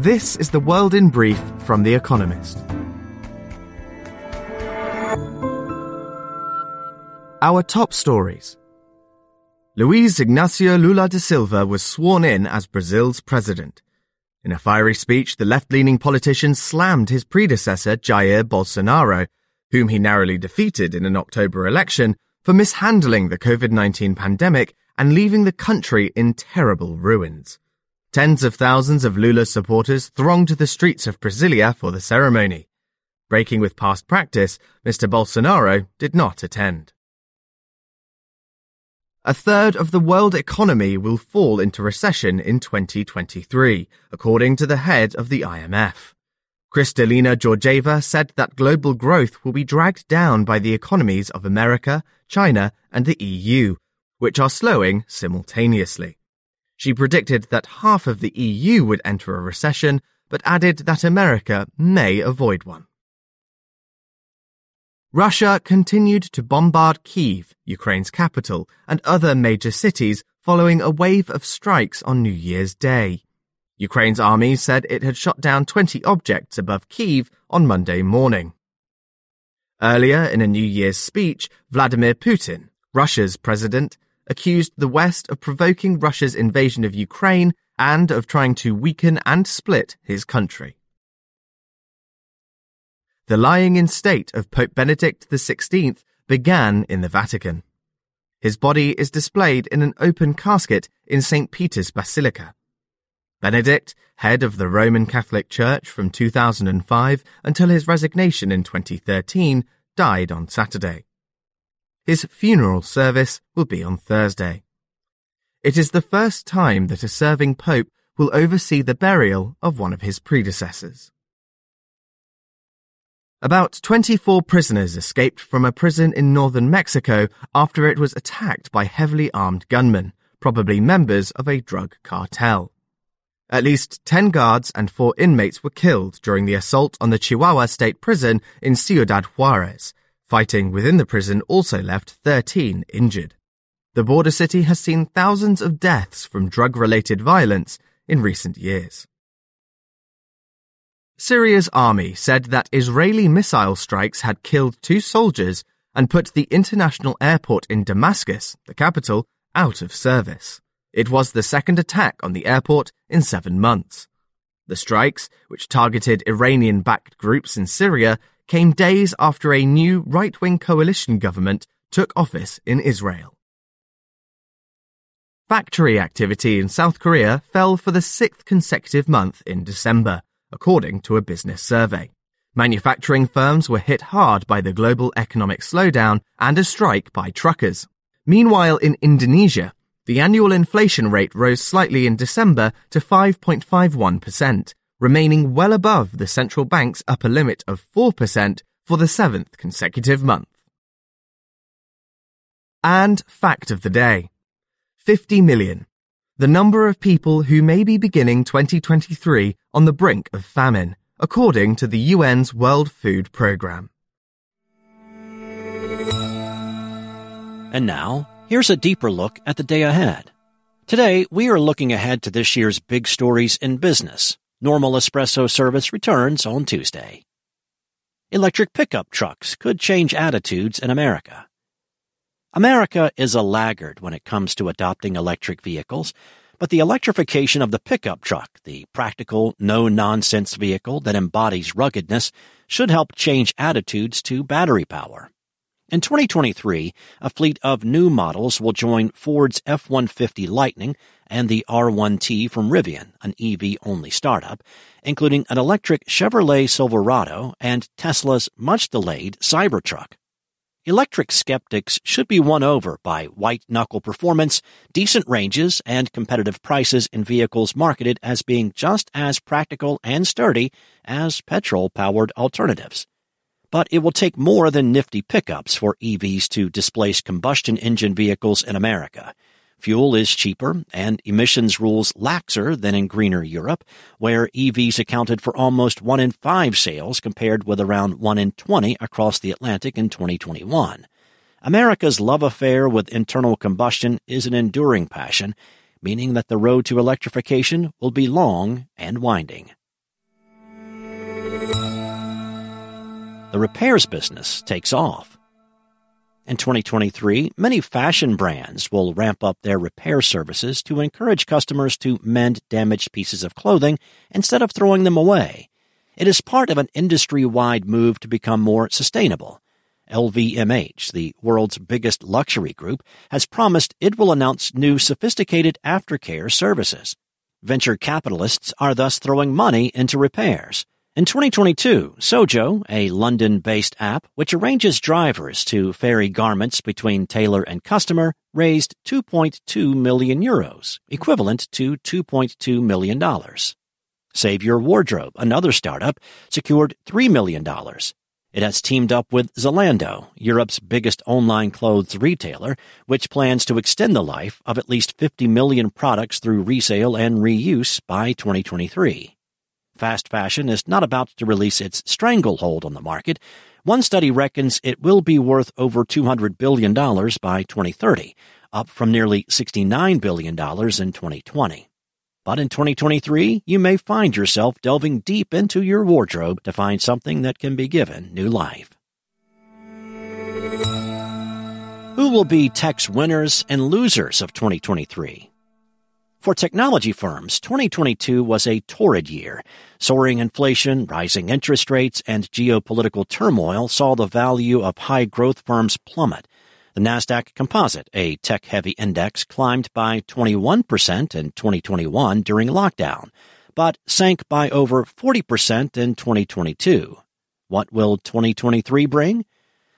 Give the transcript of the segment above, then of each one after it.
This is the World in Brief from The Economist. Our top stories. Luiz Inácio Lula da Silva was sworn in as Brazil's president. In a fiery speech, the left leaning politician slammed his predecessor, Jair Bolsonaro, whom he narrowly defeated in an October election, for mishandling the COVID 19 pandemic and leaving the country in terrible ruins. Tens of thousands of Lula's supporters thronged the streets of Brasilia for the ceremony. Breaking with past practice, Mr. Bolsonaro did not attend. A third of the world economy will fall into recession in 2023, according to the head of the IMF. Kristalina Georgieva said that global growth will be dragged down by the economies of America, China, and the EU, which are slowing simultaneously. She predicted that half of the EU would enter a recession, but added that America may avoid one. Russia continued to bombard Kiev, Ukraine's capital, and other major cities following a wave of strikes on New Year's Day. Ukraine's army said it had shot down 20 objects above Kiev on Monday morning. Earlier in a New Year's speech, Vladimir Putin, Russia's president, accused the West of provoking Russia's invasion of Ukraine and of trying to weaken and split his country the lying in state of Pope Benedict XVI began in the Vatican. His body is displayed in an open casket in St. Peter's Basilica. Benedict, head of the Roman Catholic Church from 2005 until his resignation in 2013, died on Saturday. His funeral service will be on Thursday. It is the first time that a serving pope will oversee the burial of one of his predecessors. About 24 prisoners escaped from a prison in northern Mexico after it was attacked by heavily armed gunmen, probably members of a drug cartel. At least 10 guards and 4 inmates were killed during the assault on the Chihuahua State Prison in Ciudad Juarez. Fighting within the prison also left 13 injured. The border city has seen thousands of deaths from drug related violence in recent years. Syria's army said that Israeli missile strikes had killed two soldiers and put the international airport in Damascus, the capital, out of service. It was the second attack on the airport in seven months. The strikes, which targeted Iranian backed groups in Syria, came days after a new right wing coalition government took office in Israel. Factory activity in South Korea fell for the sixth consecutive month in December according to a business survey. Manufacturing firms were hit hard by the global economic slowdown and a strike by truckers. Meanwhile, in Indonesia, the annual inflation rate rose slightly in December to 5.51%, remaining well above the central bank's upper limit of 4% for the seventh consecutive month. And fact of the day 50 million the number of people who may be beginning 2023 on the brink of famine, according to the UN's World Food Programme. And now, here's a deeper look at the day ahead. Today, we are looking ahead to this year's big stories in business. Normal espresso service returns on Tuesday. Electric pickup trucks could change attitudes in America. America is a laggard when it comes to adopting electric vehicles, but the electrification of the pickup truck, the practical, no-nonsense vehicle that embodies ruggedness, should help change attitudes to battery power. In 2023, a fleet of new models will join Ford's F-150 Lightning and the R1T from Rivian, an EV-only startup, including an electric Chevrolet Silverado and Tesla's much-delayed Cybertruck. Electric skeptics should be won over by white knuckle performance, decent ranges, and competitive prices in vehicles marketed as being just as practical and sturdy as petrol powered alternatives. But it will take more than nifty pickups for EVs to displace combustion engine vehicles in America. Fuel is cheaper and emissions rules laxer than in greener Europe, where EVs accounted for almost 1 in 5 sales compared with around 1 in 20 across the Atlantic in 2021. America's love affair with internal combustion is an enduring passion, meaning that the road to electrification will be long and winding. The repairs business takes off. In 2023, many fashion brands will ramp up their repair services to encourage customers to mend damaged pieces of clothing instead of throwing them away. It is part of an industry wide move to become more sustainable. LVMH, the world's biggest luxury group, has promised it will announce new sophisticated aftercare services. Venture capitalists are thus throwing money into repairs. In 2022, Sojo, a London based app which arranges drivers to ferry garments between tailor and customer, raised 2.2 million euros, equivalent to $2.2 million. Save Your Wardrobe, another startup, secured $3 million. It has teamed up with Zalando, Europe's biggest online clothes retailer, which plans to extend the life of at least 50 million products through resale and reuse by 2023 fast fashion is not about to release its stranglehold on the market. One study reckons it will be worth over $200 billion by 2030, up from nearly $69 billion in 2020. But in 2023, you may find yourself delving deep into your wardrobe to find something that can be given new life. Who will be tech's winners and losers of 2023? For technology firms, 2022 was a torrid year. Soaring inflation, rising interest rates, and geopolitical turmoil saw the value of high growth firms plummet. The NASDAQ Composite, a tech heavy index, climbed by 21% in 2021 during lockdown, but sank by over 40% in 2022. What will 2023 bring?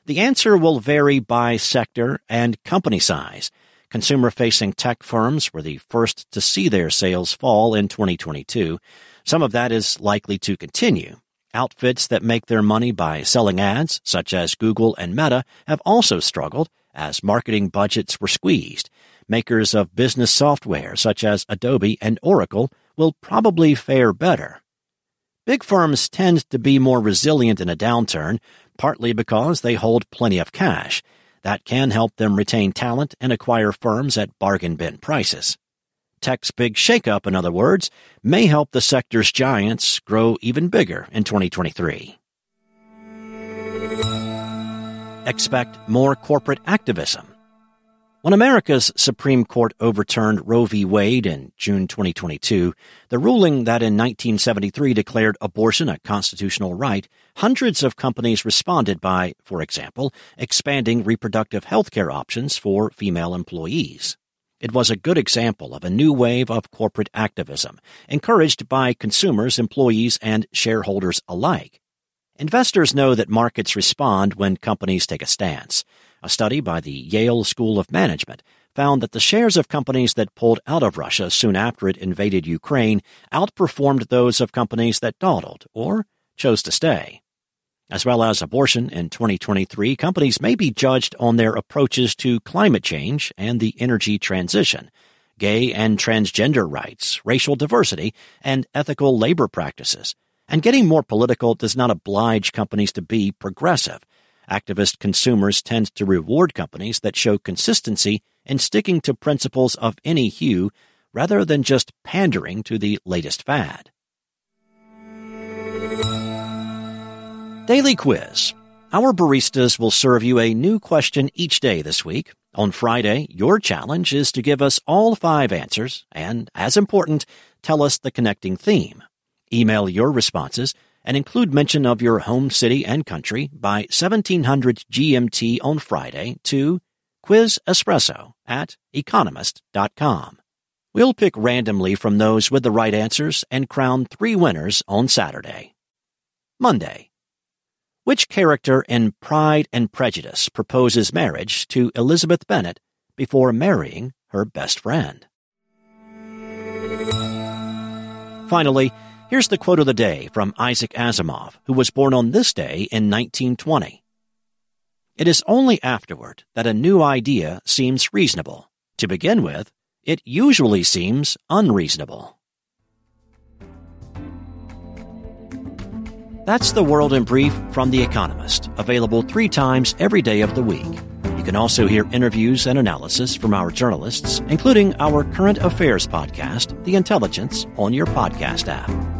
The answer will vary by sector and company size. Consumer facing tech firms were the first to see their sales fall in 2022. Some of that is likely to continue. Outfits that make their money by selling ads, such as Google and Meta, have also struggled as marketing budgets were squeezed. Makers of business software, such as Adobe and Oracle, will probably fare better. Big firms tend to be more resilient in a downturn, partly because they hold plenty of cash that can help them retain talent and acquire firms at bargain bin prices. Tech's big shakeup, in other words, may help the sector's giants grow even bigger in 2023. Expect more corporate activism. When America's Supreme Court overturned Roe v. Wade in June 2022, the ruling that in 1973 declared abortion a constitutional right, hundreds of companies responded by, for example, expanding reproductive health care options for female employees. It was a good example of a new wave of corporate activism, encouraged by consumers, employees, and shareholders alike. Investors know that markets respond when companies take a stance. A study by the Yale School of Management found that the shares of companies that pulled out of Russia soon after it invaded Ukraine outperformed those of companies that dawdled or chose to stay. As well as abortion in 2023, companies may be judged on their approaches to climate change and the energy transition, gay and transgender rights, racial diversity, and ethical labor practices. And getting more political does not oblige companies to be progressive. Activist consumers tend to reward companies that show consistency in sticking to principles of any hue rather than just pandering to the latest fad. Daily Quiz. Our baristas will serve you a new question each day this week. On Friday, your challenge is to give us all five answers and, as important, tell us the connecting theme. Email your responses and include mention of your home city and country by 1700 GMT on Friday to quizespresso at economist.com. We'll pick randomly from those with the right answers and crown three winners on Saturday. Monday. Which character in Pride and Prejudice proposes marriage to Elizabeth Bennet before marrying her best friend? Finally, Here's the quote of the day from Isaac Asimov, who was born on this day in 1920. It is only afterward that a new idea seems reasonable. To begin with, it usually seems unreasonable. That's the world in brief from The Economist, available three times every day of the week. You can also hear interviews and analysis from our journalists, including our current affairs podcast, The Intelligence, on your podcast app.